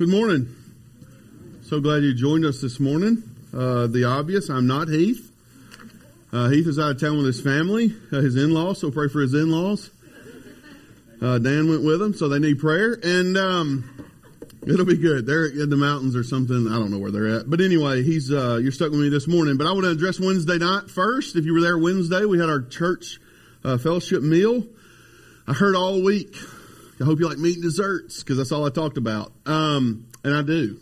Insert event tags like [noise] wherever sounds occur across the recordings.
Good morning. So glad you joined us this morning. Uh, the obvious, I'm not Heath. Uh, Heath is out of town with his family, uh, his in-laws, so pray for his in-laws. Uh, Dan went with them, so they need prayer, and um, it'll be good. They're in the mountains or something. I don't know where they're at, but anyway, he's uh, you're stuck with me this morning. But I want to address Wednesday night first. If you were there Wednesday, we had our church uh, fellowship meal. I heard all week I hope you like meat and desserts because that's all I talked about. Um, and I do.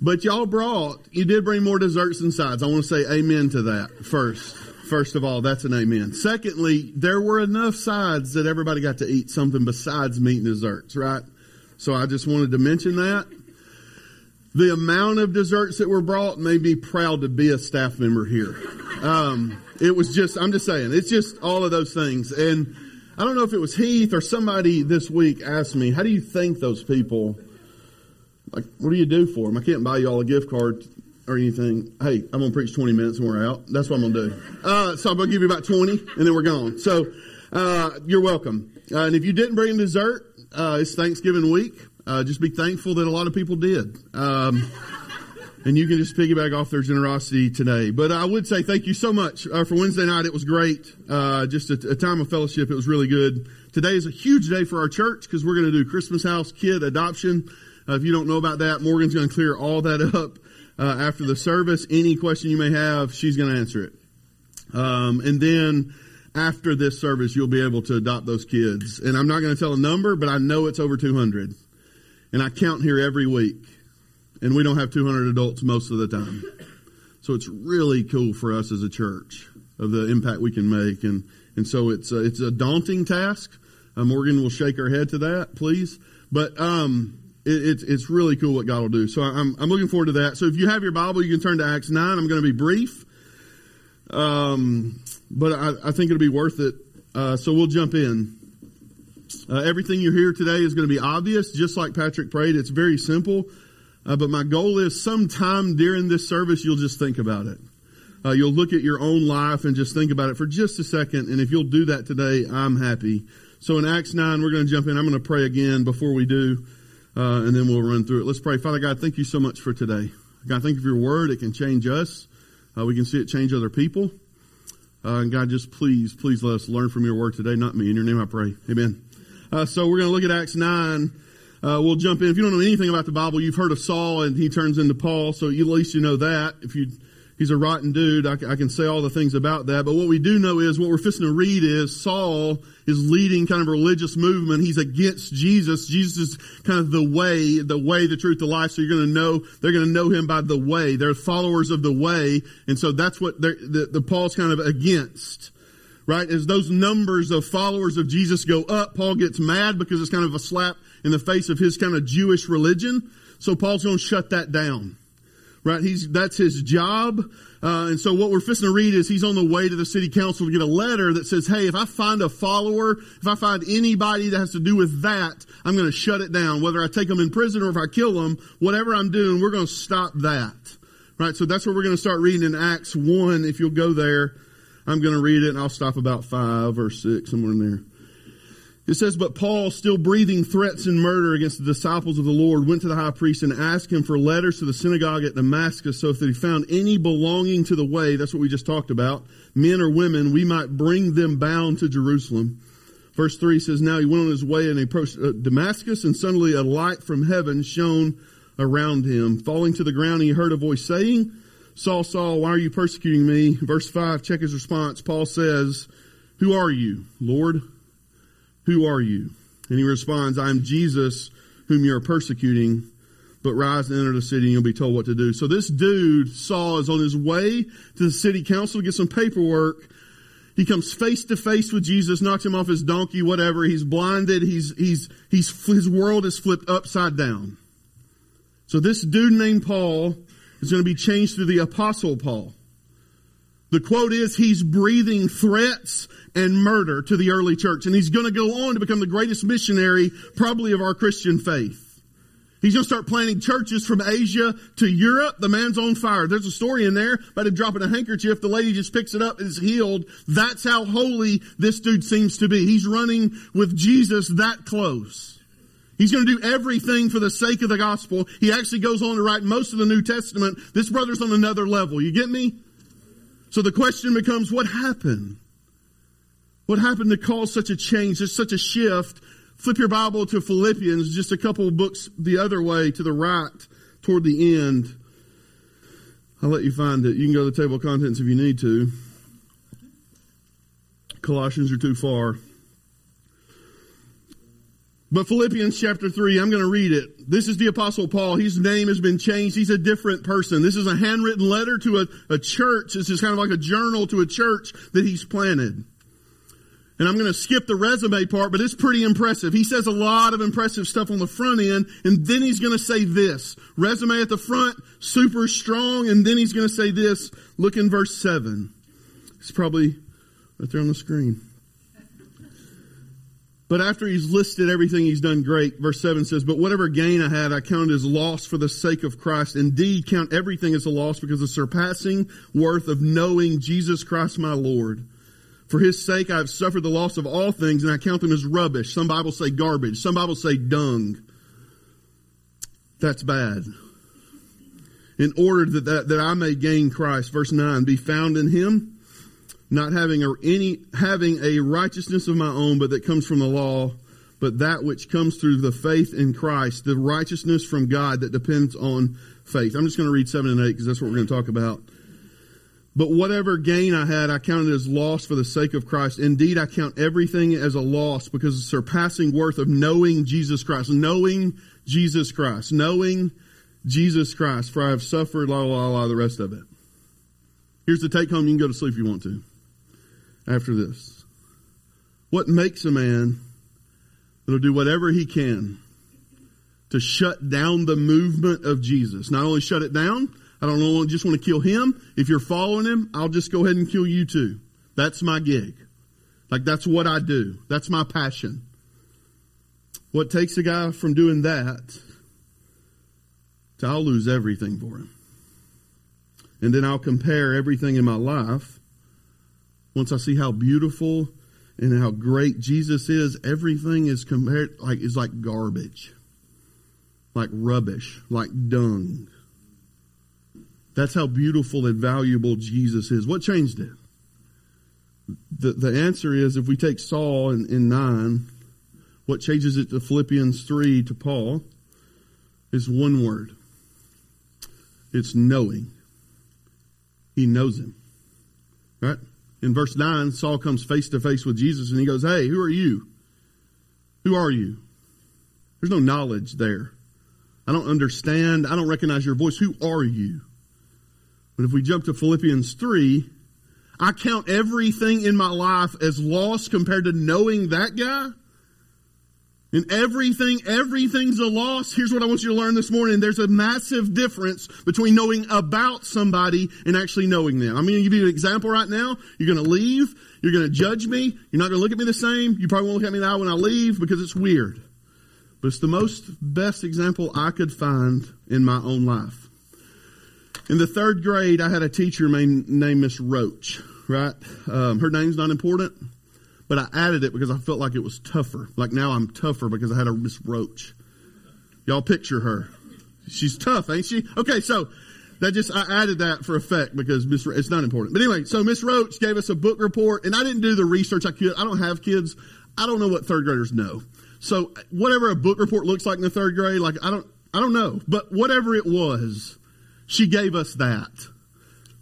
But y'all brought, you did bring more desserts and sides. I want to say amen to that first. First of all, that's an amen. Secondly, there were enough sides that everybody got to eat something besides meat and desserts, right? So I just wanted to mention that. The amount of desserts that were brought made me proud to be a staff member here. Um, it was just, I'm just saying, it's just all of those things. And I don't know if it was Heath or somebody this week asked me, how do you thank those people? Like, what do you do for them? I can't buy you all a gift card or anything. Hey, I'm going to preach 20 minutes and we're out. That's what I'm going to do. Uh, so I'm going to give you about 20 and then we're gone. So, uh, you're welcome. Uh, and if you didn't bring dessert, uh, it's Thanksgiving week. Uh, just be thankful that a lot of people did. Um, and you can just piggyback off their generosity today. But I would say thank you so much uh, for Wednesday night. It was great. Uh, just a, a, time of fellowship. It was really good. Today is a huge day for our church because we're going to do Christmas house kid adoption. Uh, if you don't know about that, Morgan's going to clear all that [laughs] up uh, after the service. Any question you may have, she's going to answer it. Um, and then after this service, you'll be able to adopt those kids. And I'm not going to tell a number, but I know it's over 200. And I count here every week and we don't have 200 adults most of the time. So it's really cool for us as a church of the impact we can make, and and so it's a, it's a daunting task. Uh, Morgan will shake her head to that, please. But um, it, it's it's really cool what God will do. So I'm I'm looking forward to that. So if you have your Bible, you can turn to Acts nine. I'm going to be brief, um, but I, I think it'll be worth it. Uh, so we'll jump in. Uh, everything you hear today is going to be obvious, just like Patrick prayed. It's very simple. Uh, but my goal is sometime during this service, you'll just think about it. Uh, you'll look at your own life and just think about it for just a second. And if you'll do that today, I'm happy. So in Acts 9, we're going to jump in. I'm going to pray again before we do, uh, and then we'll run through it. Let's pray. Father God, thank you so much for today. God, thank you for your word. It can change us. Uh, we can see it change other people. Uh, and God, just please, please let us learn from your word today, not me. In your name I pray. Amen. Uh, so we're going to look at Acts 9. Uh, we'll jump in. If you don't know anything about the Bible, you've heard of Saul and he turns into Paul, so at least you know that. If you, he's a rotten dude, I, I, can say all the things about that. But what we do know is what we're fixing to read is Saul is leading kind of a religious movement. He's against Jesus. Jesus is kind of the way, the way, the truth, the life. So you're going to know, they're going to know him by the way. They're followers of the way. And so that's what the, the Paul's kind of against right? As those numbers of followers of Jesus go up, Paul gets mad because it's kind of a slap in the face of his kind of Jewish religion. So Paul's going to shut that down. Right? He's, that's his job. Uh, and so what we're fixing to read is he's on the way to the city council to get a letter that says, hey, if I find a follower, if I find anybody that has to do with that, I'm going to shut it down. Whether I take them in prison or if I kill them, whatever I'm doing, we're going to stop that. Right? So that's what we're going to start reading in Acts 1. If you'll go there, I'm going to read it and I'll stop about 5 or 6, somewhere in there. It says, But Paul, still breathing threats and murder against the disciples of the Lord, went to the high priest and asked him for letters to the synagogue at Damascus, so if he found any belonging to the way, that's what we just talked about, men or women, we might bring them bound to Jerusalem. Verse 3 says, Now he went on his way and approached uh, Damascus, and suddenly a light from heaven shone around him. Falling to the ground, he heard a voice saying, Saul, Saul, why are you persecuting me? Verse 5, check his response. Paul says, Who are you, Lord? Who are you? And he responds, I am Jesus whom you are persecuting, but rise and enter the city and you'll be told what to do. So this dude, Saul, is on his way to the city council to get some paperwork. He comes face to face with Jesus, knocks him off his donkey, whatever. He's blinded. He's, he's, he's, his world is flipped upside down. So this dude named Paul is going to be changed to the apostle Paul. The quote is, he's breathing threats and murder to the early church. And he's going to go on to become the greatest missionary probably of our Christian faith. He's going to start planting churches from Asia to Europe. The man's on fire. There's a story in there about him dropping a handkerchief. The lady just picks it up and is healed. That's how holy this dude seems to be. He's running with Jesus that close. He's going to do everything for the sake of the gospel. He actually goes on to write most of the New Testament. This brother's on another level. You get me? So the question becomes, what happened? What happened to cause such a change, There's such a shift? Flip your Bible to Philippians, just a couple of books the other way to the right toward the end. I'll let you find it. You can go to the table of contents if you need to. Colossians are too far. But Philippians chapter 3, I'm going to read it. This is the apostle Paul. His name has been changed. He's a different person. This is a handwritten letter to a, a church. This is kind of like a journal to a church that he's planted. And I'm going to skip the resume part, but it's pretty impressive. He says a lot of impressive stuff on the front end, and then he's going to say this. Resume at the front, super strong, and then he's going to say this. Look in verse 7. It's probably right there on the screen. But after he's listed everything he's done great, verse 7 says, But whatever gain I had, I count as loss for the sake of Christ. Indeed, count everything as a loss because of the surpassing worth of knowing Jesus Christ my Lord. For his sake I have suffered the loss of all things, and I count them as rubbish. Some Bibles say garbage. Some Bibles say dung. That's bad. In order that, that, that I may gain Christ, verse 9, be found in him not having a, any having a righteousness of my own, but that comes from the law, but that which comes through the faith in Christ, the righteousness from God that depends on faith. I'm just going to read seven and eight because that's what we're going to talk about. But whatever gain I had, I counted as loss for the sake of Christ. Indeed, I count everything as a loss because of the surpassing worth of knowing Jesus Christ, knowing Jesus Christ, knowing Jesus Christ. For I have suffered, la la la, the rest of it. Here's the take home. You can go to sleep if you want to after this. What makes a man that'll do whatever he can to shut down the movement of Jesus? Not only shut it down, I don't know, just want to kill him. If you're following him, I'll just go ahead and kill you too. That's my gig. Like that's what I do. That's my passion. What takes a guy from doing that to I'll lose everything for him. And then I'll compare everything in my life once I see how beautiful and how great Jesus is, everything is compared like is like garbage. Like rubbish, like dung. That's how beautiful and valuable Jesus is. What changed it? The, the answer is if we take Saul in, in 9, what changes it to Philippians 3 to Paul is one word. It's knowing. He knows him. Right? In verse 9, Saul comes face to face with Jesus and he goes, Hey, who are you? Who are you? There's no knowledge there. I don't understand. I don't recognize your voice. Who are you? But if we jump to Philippians 3, I count everything in my life as lost compared to knowing that guy. And everything, everything's a loss. Here's what I want you to learn this morning. There's a massive difference between knowing about somebody and actually knowing them. I'm going to give you an example right now. You're going to leave. You're going to judge me. You're not going to look at me the same. You probably won't look at me now when I leave because it's weird. But it's the most best example I could find in my own life. In the third grade, I had a teacher named, named Miss Roach, right? Um, her name's not important but I added it because I felt like it was tougher. Like now I'm tougher because I had a Miss Roach. Y'all picture her. She's tough, ain't she? Okay, so that just I added that for effect because Miss it's not important. But anyway, so Miss Roach gave us a book report, and I didn't do the research I could. I don't have kids. I don't know what third graders know. So whatever a book report looks like in the third grade, like I don't I don't know. But whatever it was, she gave us that.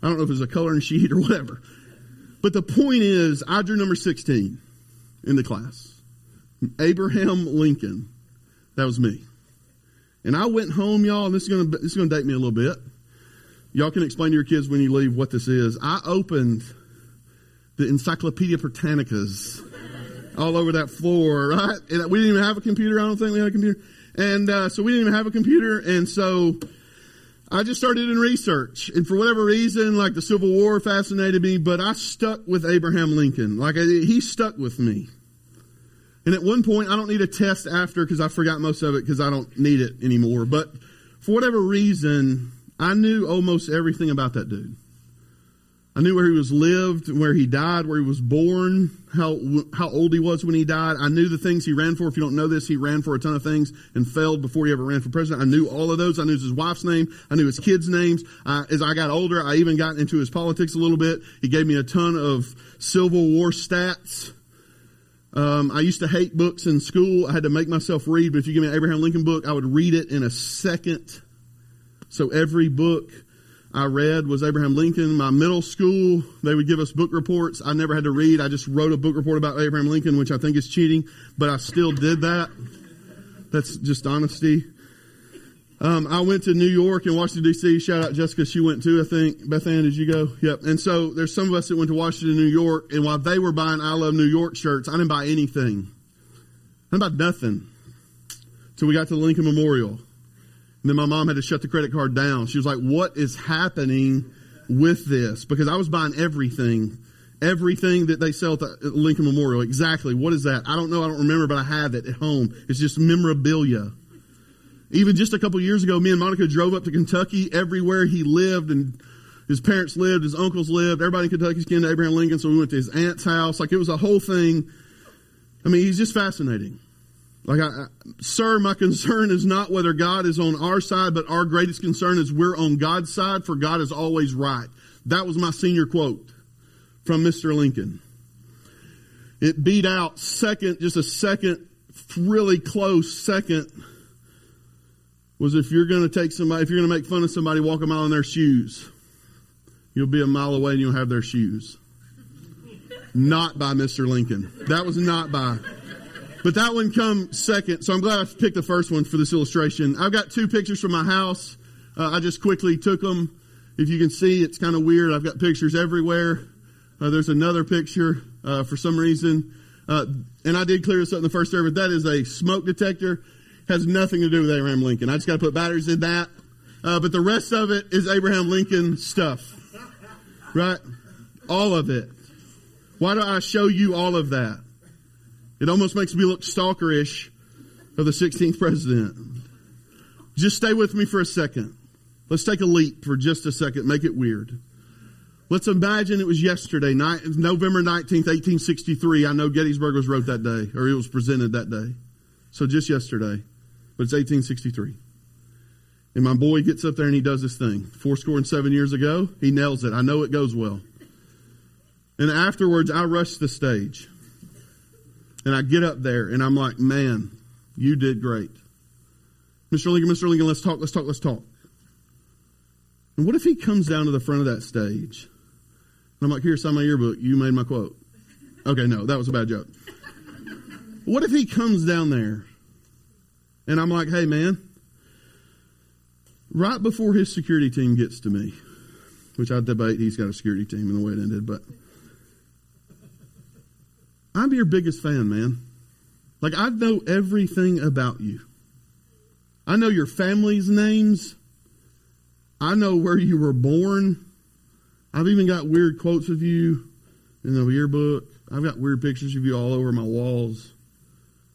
I don't know if it was a coloring sheet or whatever. But the point is, I drew number 16 in the class. Abraham Lincoln. That was me. And I went home, y'all, and this is going to, date me a little bit. Y'all can explain to your kids when you leave what this is. I opened the Encyclopedia Britannicas all over that floor, right? And we didn't even have a computer. I don't think we had a computer. And uh, so we didn't even have a computer. And so I just started in research, and for whatever reason, like the Civil War fascinated me, but I stuck with Abraham Lincoln. Like he stuck with me. And at one point, I don't need a test after because I forgot most of it because I don't need it anymore. But for whatever reason, I knew almost everything about that dude. I knew where he was lived, where he died, where he was born, how how old he was when he died. I knew the things he ran for. If you don't know this, he ran for a ton of things and failed before he ever ran for president. I knew all of those. I knew his wife's name. I knew his kids' names. As I got older, I even got into his politics a little bit. He gave me a ton of Civil War stats. Um, I used to hate books in school. I had to make myself read, but if you give me an Abraham Lincoln book, I would read it in a second. So every book I read was Abraham Lincoln. My middle school, they would give us book reports. I never had to read. I just wrote a book report about Abraham Lincoln, which I think is cheating, but I still did that. That's just honesty. Um, I went to New York and Washington D.C. Shout out Jessica, she went too. I think Beth Ann, did you go? Yep. And so there's some of us that went to Washington, New York, and while they were buying "I Love New York" shirts, I didn't buy anything. I didn't buy nothing. So we got to the Lincoln Memorial. Then my mom had to shut the credit card down. She was like, what is happening with this? Because I was buying everything. Everything that they sell at the Lincoln Memorial. Exactly. What is that? I don't know. I don't remember, but I have it at home. It's just memorabilia. Even just a couple years ago, me and Monica drove up to Kentucky. Everywhere he lived and his parents lived, his uncles lived. Everybody in Kentucky's kin to Abraham Lincoln, so we went to his aunt's house. Like it was a whole thing. I mean, he's just fascinating. Like, I, sir, my concern is not whether God is on our side, but our greatest concern is we're on God's side, for God is always right. That was my senior quote from Mr. Lincoln. It beat out second, just a second, really close second, was if you're going to take somebody, if you're going to make fun of somebody, walk a mile in their shoes. You'll be a mile away and you'll have their shoes. Not by Mr. Lincoln. That was not by. But that one come second, so I'm glad I picked the first one for this illustration. I've got two pictures from my house. Uh, I just quickly took them. If you can see, it's kind of weird. I've got pictures everywhere. Uh, there's another picture uh, for some reason, uh, and I did clear this up in the first service. That is a smoke detector. Has nothing to do with Abraham Lincoln. I just got to put batteries in that. Uh, but the rest of it is Abraham Lincoln stuff, right? All of it. Why do I show you all of that? It almost makes me look stalkerish of the 16th president. Just stay with me for a second. Let's take a leap for just a second, make it weird. Let's imagine it was yesterday, night, November 19th, 1863. I know Gettysburg was wrote that day, or it was presented that day. So just yesterday. But it's 1863. And my boy gets up there and he does this thing. Four score and seven years ago, he nails it. I know it goes well. And afterwards, I rush the stage. And I get up there and I'm like, man, you did great. Mr. Lincoln, Mr. Lincoln, let's talk, let's talk, let's talk. And what if he comes down to the front of that stage? And I'm like, here, sign my yearbook. You made my quote. Okay, no, that was a bad joke. What if he comes down there and I'm like, hey, man, right before his security team gets to me, which I debate he's got a security team in the way it ended, but I'm your biggest fan, man. Like, I know everything about you. I know your family's names. I know where you were born. I've even got weird quotes of you in the yearbook. I've got weird pictures of you all over my walls.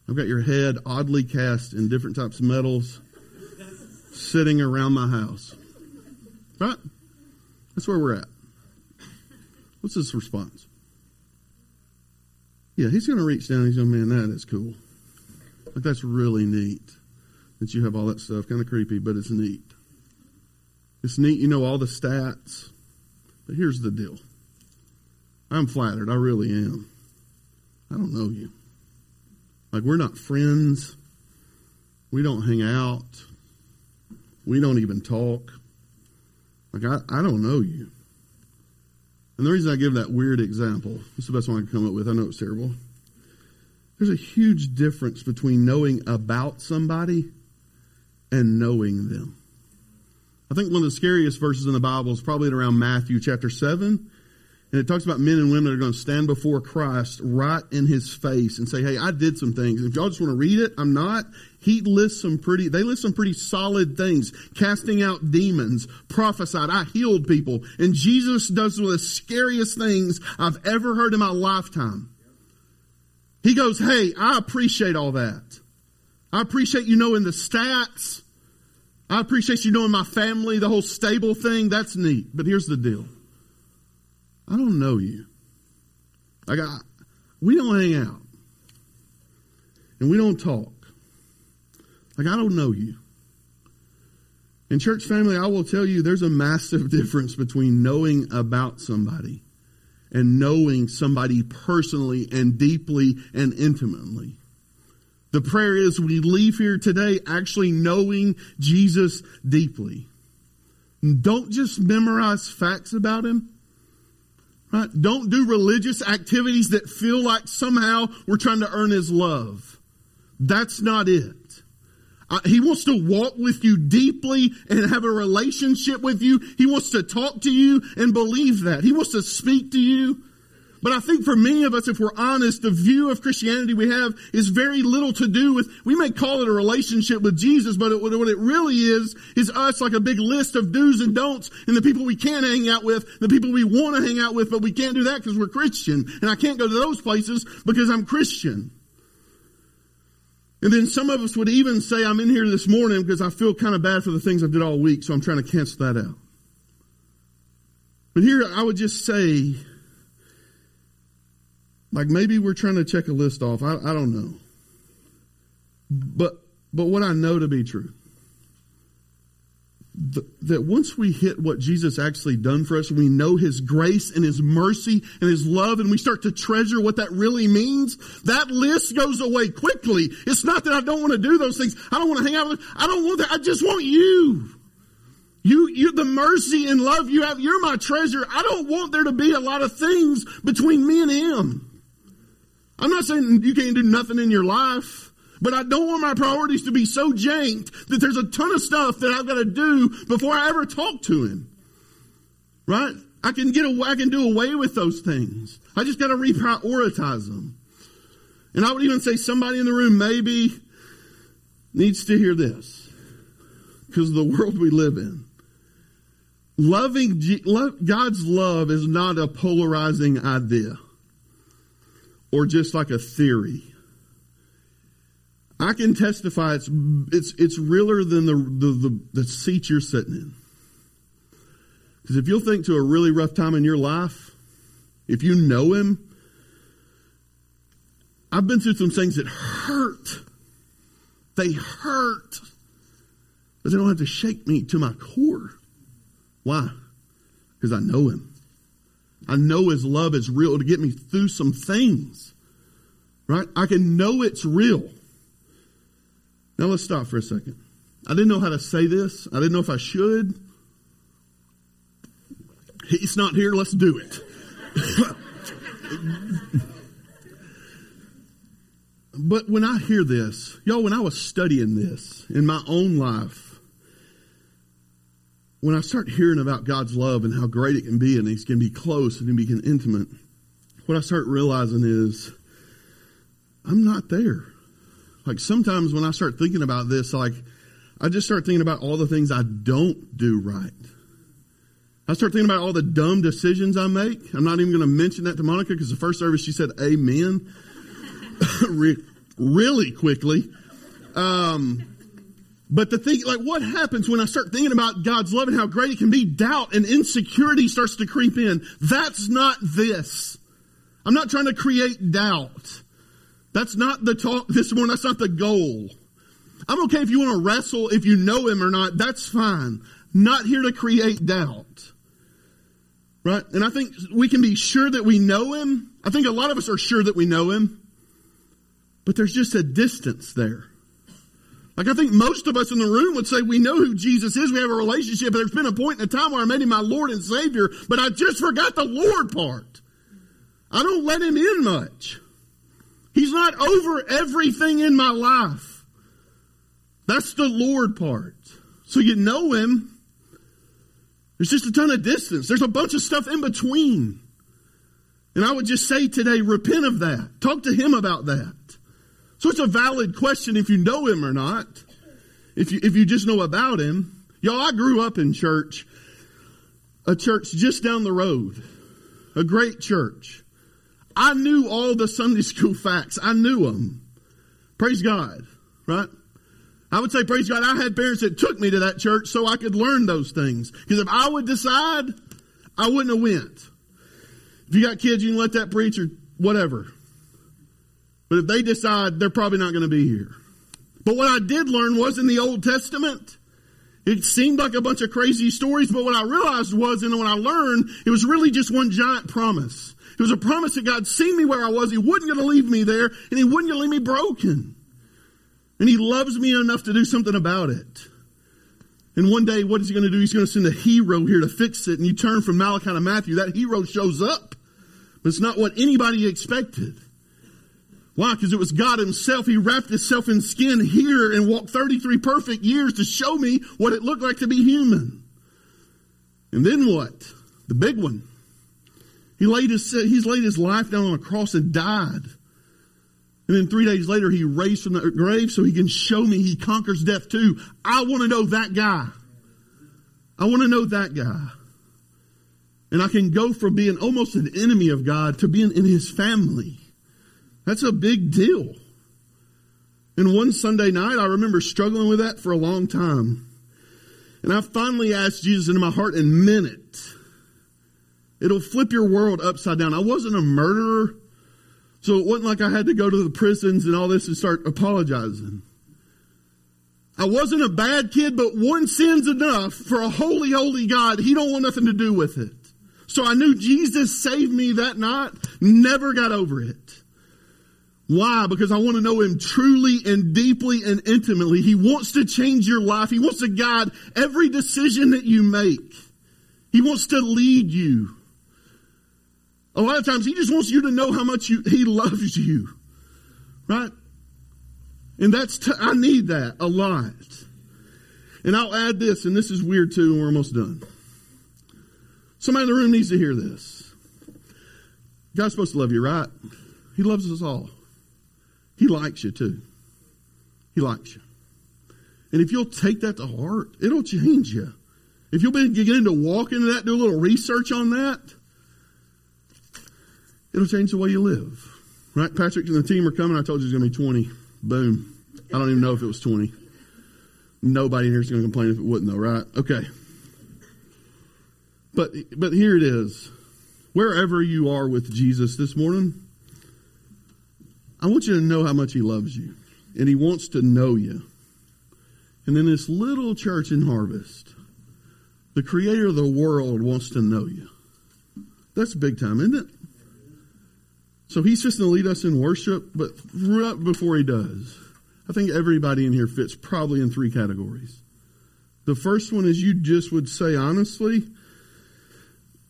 I've got your head oddly cast in different types of metals sitting around my house. Right? That's where we're at. What's his response? Yeah, he's going to reach down he's going, man, that is cool. Like, that's really neat that you have all that stuff. Kind of creepy, but it's neat. It's neat, you know, all the stats. But here's the deal I'm flattered. I really am. I don't know you. Like, we're not friends. We don't hang out. We don't even talk. Like, I, I don't know you. And the reason I give that weird example, is the best one I can come up with. I know it's terrible. There's a huge difference between knowing about somebody and knowing them. I think one of the scariest verses in the Bible is probably around Matthew chapter 7. And it talks about men and women that are going to stand before Christ right in his face and say, Hey, I did some things. If y'all just want to read it, I'm not. He lists some pretty, they list some pretty solid things. Casting out demons, prophesied, I healed people. And Jesus does one of the scariest things I've ever heard in my lifetime. He goes, Hey, I appreciate all that. I appreciate you knowing the stats. I appreciate you knowing my family, the whole stable thing. That's neat. But here's the deal. I don't know you. Like, I, we don't hang out. And we don't talk. Like, I don't know you. In church family, I will tell you there's a massive [laughs] difference between knowing about somebody and knowing somebody personally and deeply and intimately. The prayer is we leave here today actually knowing Jesus deeply. Don't just memorize facts about him. Right? Don't do religious activities that feel like somehow we're trying to earn his love. That's not it. He wants to walk with you deeply and have a relationship with you. He wants to talk to you and believe that. He wants to speak to you. But I think for many of us, if we're honest, the view of Christianity we have is very little to do with, we may call it a relationship with Jesus, but it, what it really is, is us like a big list of do's and don'ts and the people we can't hang out with, the people we want to hang out with, but we can't do that because we're Christian. And I can't go to those places because I'm Christian. And then some of us would even say, I'm in here this morning because I feel kind of bad for the things I did all week, so I'm trying to cancel that out. But here I would just say, like maybe we're trying to check a list off. I, I don't know. But, but what I know to be true that once we hit what Jesus actually done for us, we know His grace and His mercy and His love, and we start to treasure what that really means, that list goes away quickly. It's not that I don't want to do those things. I don't want to hang out with, I don't want that. I just want you. You, you, the mercy and love you have, you're my treasure. I don't want there to be a lot of things between me and Him. I'm not saying you can't do nothing in your life. But I don't want my priorities to be so janked that there's a ton of stuff that I've got to do before I ever talk to him. Right? I can get away, I can do away with those things. I just got to reprioritize them. And I would even say somebody in the room maybe needs to hear this because of the world we live in. Loving God's love is not a polarizing idea or just like a theory. I can testify it's it's it's realer than the the, the, the seat you're sitting in. Because if you'll think to a really rough time in your life, if you know him, I've been through some things that hurt. They hurt. But they don't have to shake me to my core. Why? Because I know him. I know his love is real to get me through some things. Right? I can know it's real. Now let's stop for a second. I didn't know how to say this. I didn't know if I should. He's not here. Let's do it. [laughs] but when I hear this, y'all, when I was studying this in my own life, when I start hearing about God's love and how great it can be and it can be close and it can be intimate, what I start realizing is I'm not there. Like sometimes when I start thinking about this, like I just start thinking about all the things I don't do right. I start thinking about all the dumb decisions I make. I'm not even going to mention that to Monica because the first service she said amen [laughs] really quickly. Um, but the thing, like what happens when I start thinking about God's love and how great it can be, doubt and insecurity starts to creep in. That's not this. I'm not trying to create doubt. That's not the talk [laughs] this morning. That's not the goal. I'm okay if you want to wrestle, if you know him or not, that's fine. Not here to create doubt. Right? And I think we can be sure that we know him. I think a lot of us are sure that we know him. But there's just a distance there. Like I think most of us in the room would say we know who Jesus is. We have a relationship. There's been a point in a time where I made him my Lord and Savior, but I just forgot the Lord part. I don't let him in much. He's not over everything in my life. That's the Lord part. So you know Him. There's just a ton of distance. There's a bunch of stuff in between. And I would just say today, repent of that. Talk to Him about that. So it's a valid question if you know Him or not. If you, if you just know about Him. Y'all, I grew up in church. A church just down the road. A great church. I knew all the Sunday [laughs] school facts. I knew them. Praise God, right? I would say, praise God, I had parents that took me to that church so I could learn those things. Because if I would decide, I wouldn't have went. If you got kids, you can let that preacher, whatever. But if they decide they're probably not going to be here. But what I did learn was in the Old Testament, it seemed like a bunch of crazy stories, but what I realized was, and when I learned, it was really just one giant promise. It was a promise that God seen me where I was. He wasn't going to leave me there, and He wasn't going to leave me broken. And He loves me enough to do something about it. And one day, what is He going to do? He's going to send a hero here to fix it. And you turn from Malachi to Matthew, that hero shows up. But it's not what anybody expected. Why? Because it was God himself. He wrapped himself in skin here and walked 33 perfect years to show me what it looked like to be human. And then what? The big one. He laid his, he's laid his life down on a cross and died. And then three days later, he raised from the grave so he can show me he conquers death too. I want to know that guy. I want to know that guy. And I can go from being almost an enemy of God to being in his family. That's a big deal. And one Sunday night, I remember struggling with that for a long time. And I finally asked Jesus into my heart and meant it. It'll flip your world upside down. I wasn't a murderer, so it wasn't like I had to go to the prisons and all this and start apologizing. I wasn't a bad kid, but one sin's enough for a holy, holy God. He don't want nothing to do with it. So I knew Jesus saved me that night, never got over it. Why? Because I want to know Him truly and deeply and intimately. He wants to change your life. He wants to guide every decision that you make. He wants to lead you. A lot of times He just wants you to know how much you, He loves you. Right? And that's, t- I need that a lot. And I'll add this, and this is weird too, and we're almost done. Somebody in the room needs to hear this. God's supposed to love you, right? He loves us all. He likes you too. He likes you. And if you'll take that to heart, it'll change you. If you'll begin to walk into that, do a little research on that, it'll change the way you live. Right? Patrick and the team are coming. I told you it's going to be 20. Boom. I don't even know if it was 20. Nobody in here is going to complain if it wouldn't, though, right? Okay. But, but here it is. Wherever you are with Jesus this morning, I want you to know how much He loves you. And He wants to know you. And in this little church in Harvest, the Creator of the world wants to know you. That's big time, isn't it? So He's just going to lead us in worship, but right before He does, I think everybody in here fits probably in three categories. The first one is you just would say honestly,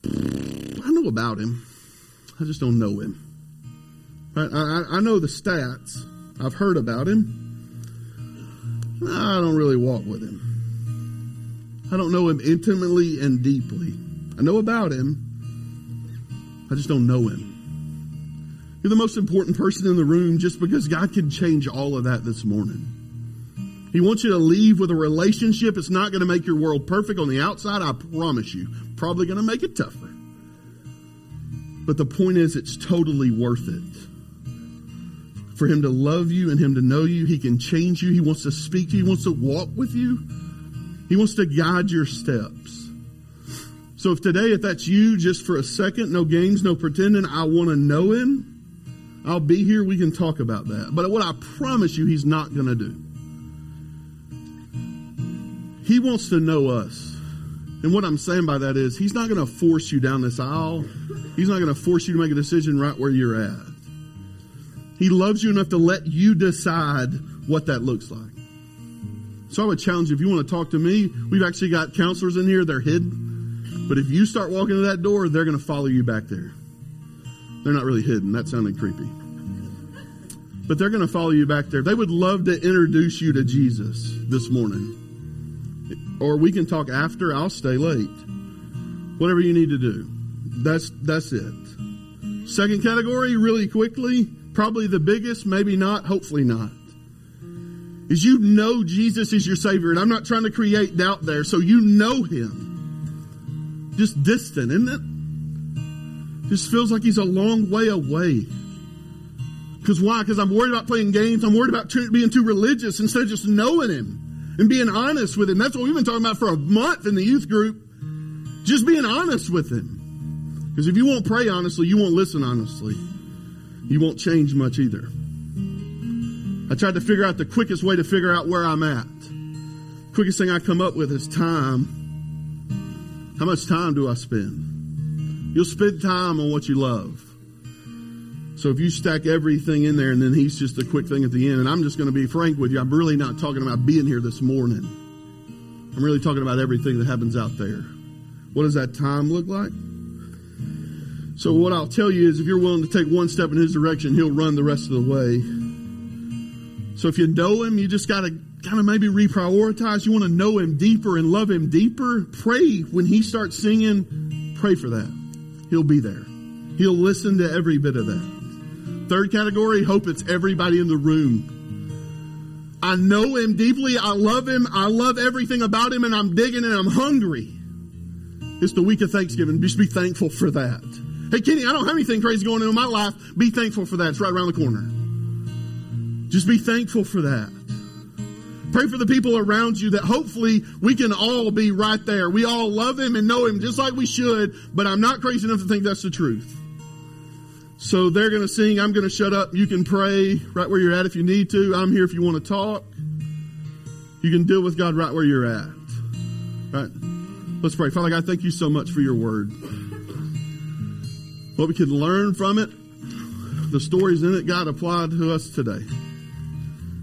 I know about him. I just don't know him. I, I, I, know the stats. I've heard about him. I don't really walk with him. I don't know him intimately and deeply. I know about him. I just don't know him. You're the most important person in the room just because God can change all of that this morning. He wants you to leave with a relationship. It's not going to make your world perfect on the outside, I promise you. Probably going to make it tougher. But the point is, it's totally worth it. For Him to love you and Him to know you, He can change you. He wants to speak to you. He wants to walk with you. He wants to guide your steps. So if today, if that's you, just for a second, no games, no pretending, I want to know Him. I'll be here. We can talk about that. But what I promise you, He's not going to do. He wants to know us. And what I'm saying by that is, He's not going to force you down this aisle. He's not going to force you to make a decision right where you're at. He loves you enough to let you decide what that looks like. So I would challenge you, if you want to talk to me, we've actually got counselors in here, they're hidden. But if you start walking to that door, they're going to follow you back there. They're not really hidden. That sounded creepy. But they're going to follow you back there. They would love to introduce you to Jesus this morning. Or we can talk after. I'll stay late. Whatever you need to do. That's, that's it. Second category, really quickly, probably the biggest, maybe not, hopefully not, is you know Jesus is your Savior. And I'm not trying to create doubt there, so you know Him. Just distant, isn't it? Just feels like He's a long way away. Because why? Because I'm worried about playing games. I'm worried about being too religious instead of just knowing Him and being honest with Him. That's what we've been talking about for a month in the youth group. Just being honest with Him. Because if you won't pray honestly, you won't listen honestly. You won't change much either. I tried to figure out the quickest way to figure out where I'm at. Quickest thing I come up with is time. How much time do I spend? You'll spend time on what you love. So if you stack everything in there and then he's just a quick thing at the end, and I'm just going to be frank with you, I'm really not talking about being here this morning. I'm really talking about everything that happens out there. What does that time look like? So what I'll tell you is if you're willing to take one step in his direction, he'll run the rest of the way. So if you know him, you just got to kind of maybe reprioritize. You want to know him deeper and love him deeper. Pray when he starts singing, pray for that. He'll be there. He'll listen to every bit of that. Third category, hope it's everybody in the room. I know him deeply. I love him. I love everything about him and I'm digging and I'm hungry. It's the week of Thanksgiving. Just be thankful for that. Hey, Kenny, I don't have anything crazy going on in my life. Be thankful for that. It's right around the corner. Just be thankful for that. Pray for the people around you that hopefully we can all be right there. We all love Him and know Him just like we should, but I'm not crazy enough to think that's the truth. So they're going to sing. I'm going to shut up. You can pray right where you're at if you need to. I'm here if you want to talk. You can deal with God right where you're at. Right? Let's pray. Father God, thank you so much for your word. What we can learn from it, the stories in it, God, applied to us today.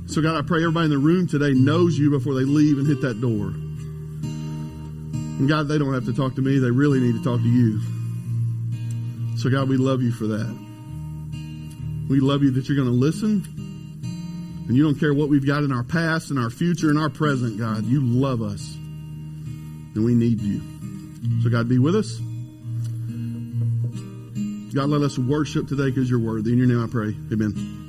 So, God, I pray everybody in the room today knows you before they leave and hit that door. And, God, they don't have to talk to me. They really need to talk to you. So, God, we love you for that. We love you that you're going to listen. And you don't care what we've got in our past and our future and our present, God. You love us. And we need you. So, God, be with us. God, let us worship today because you're worthy. In your name I pray. Amen.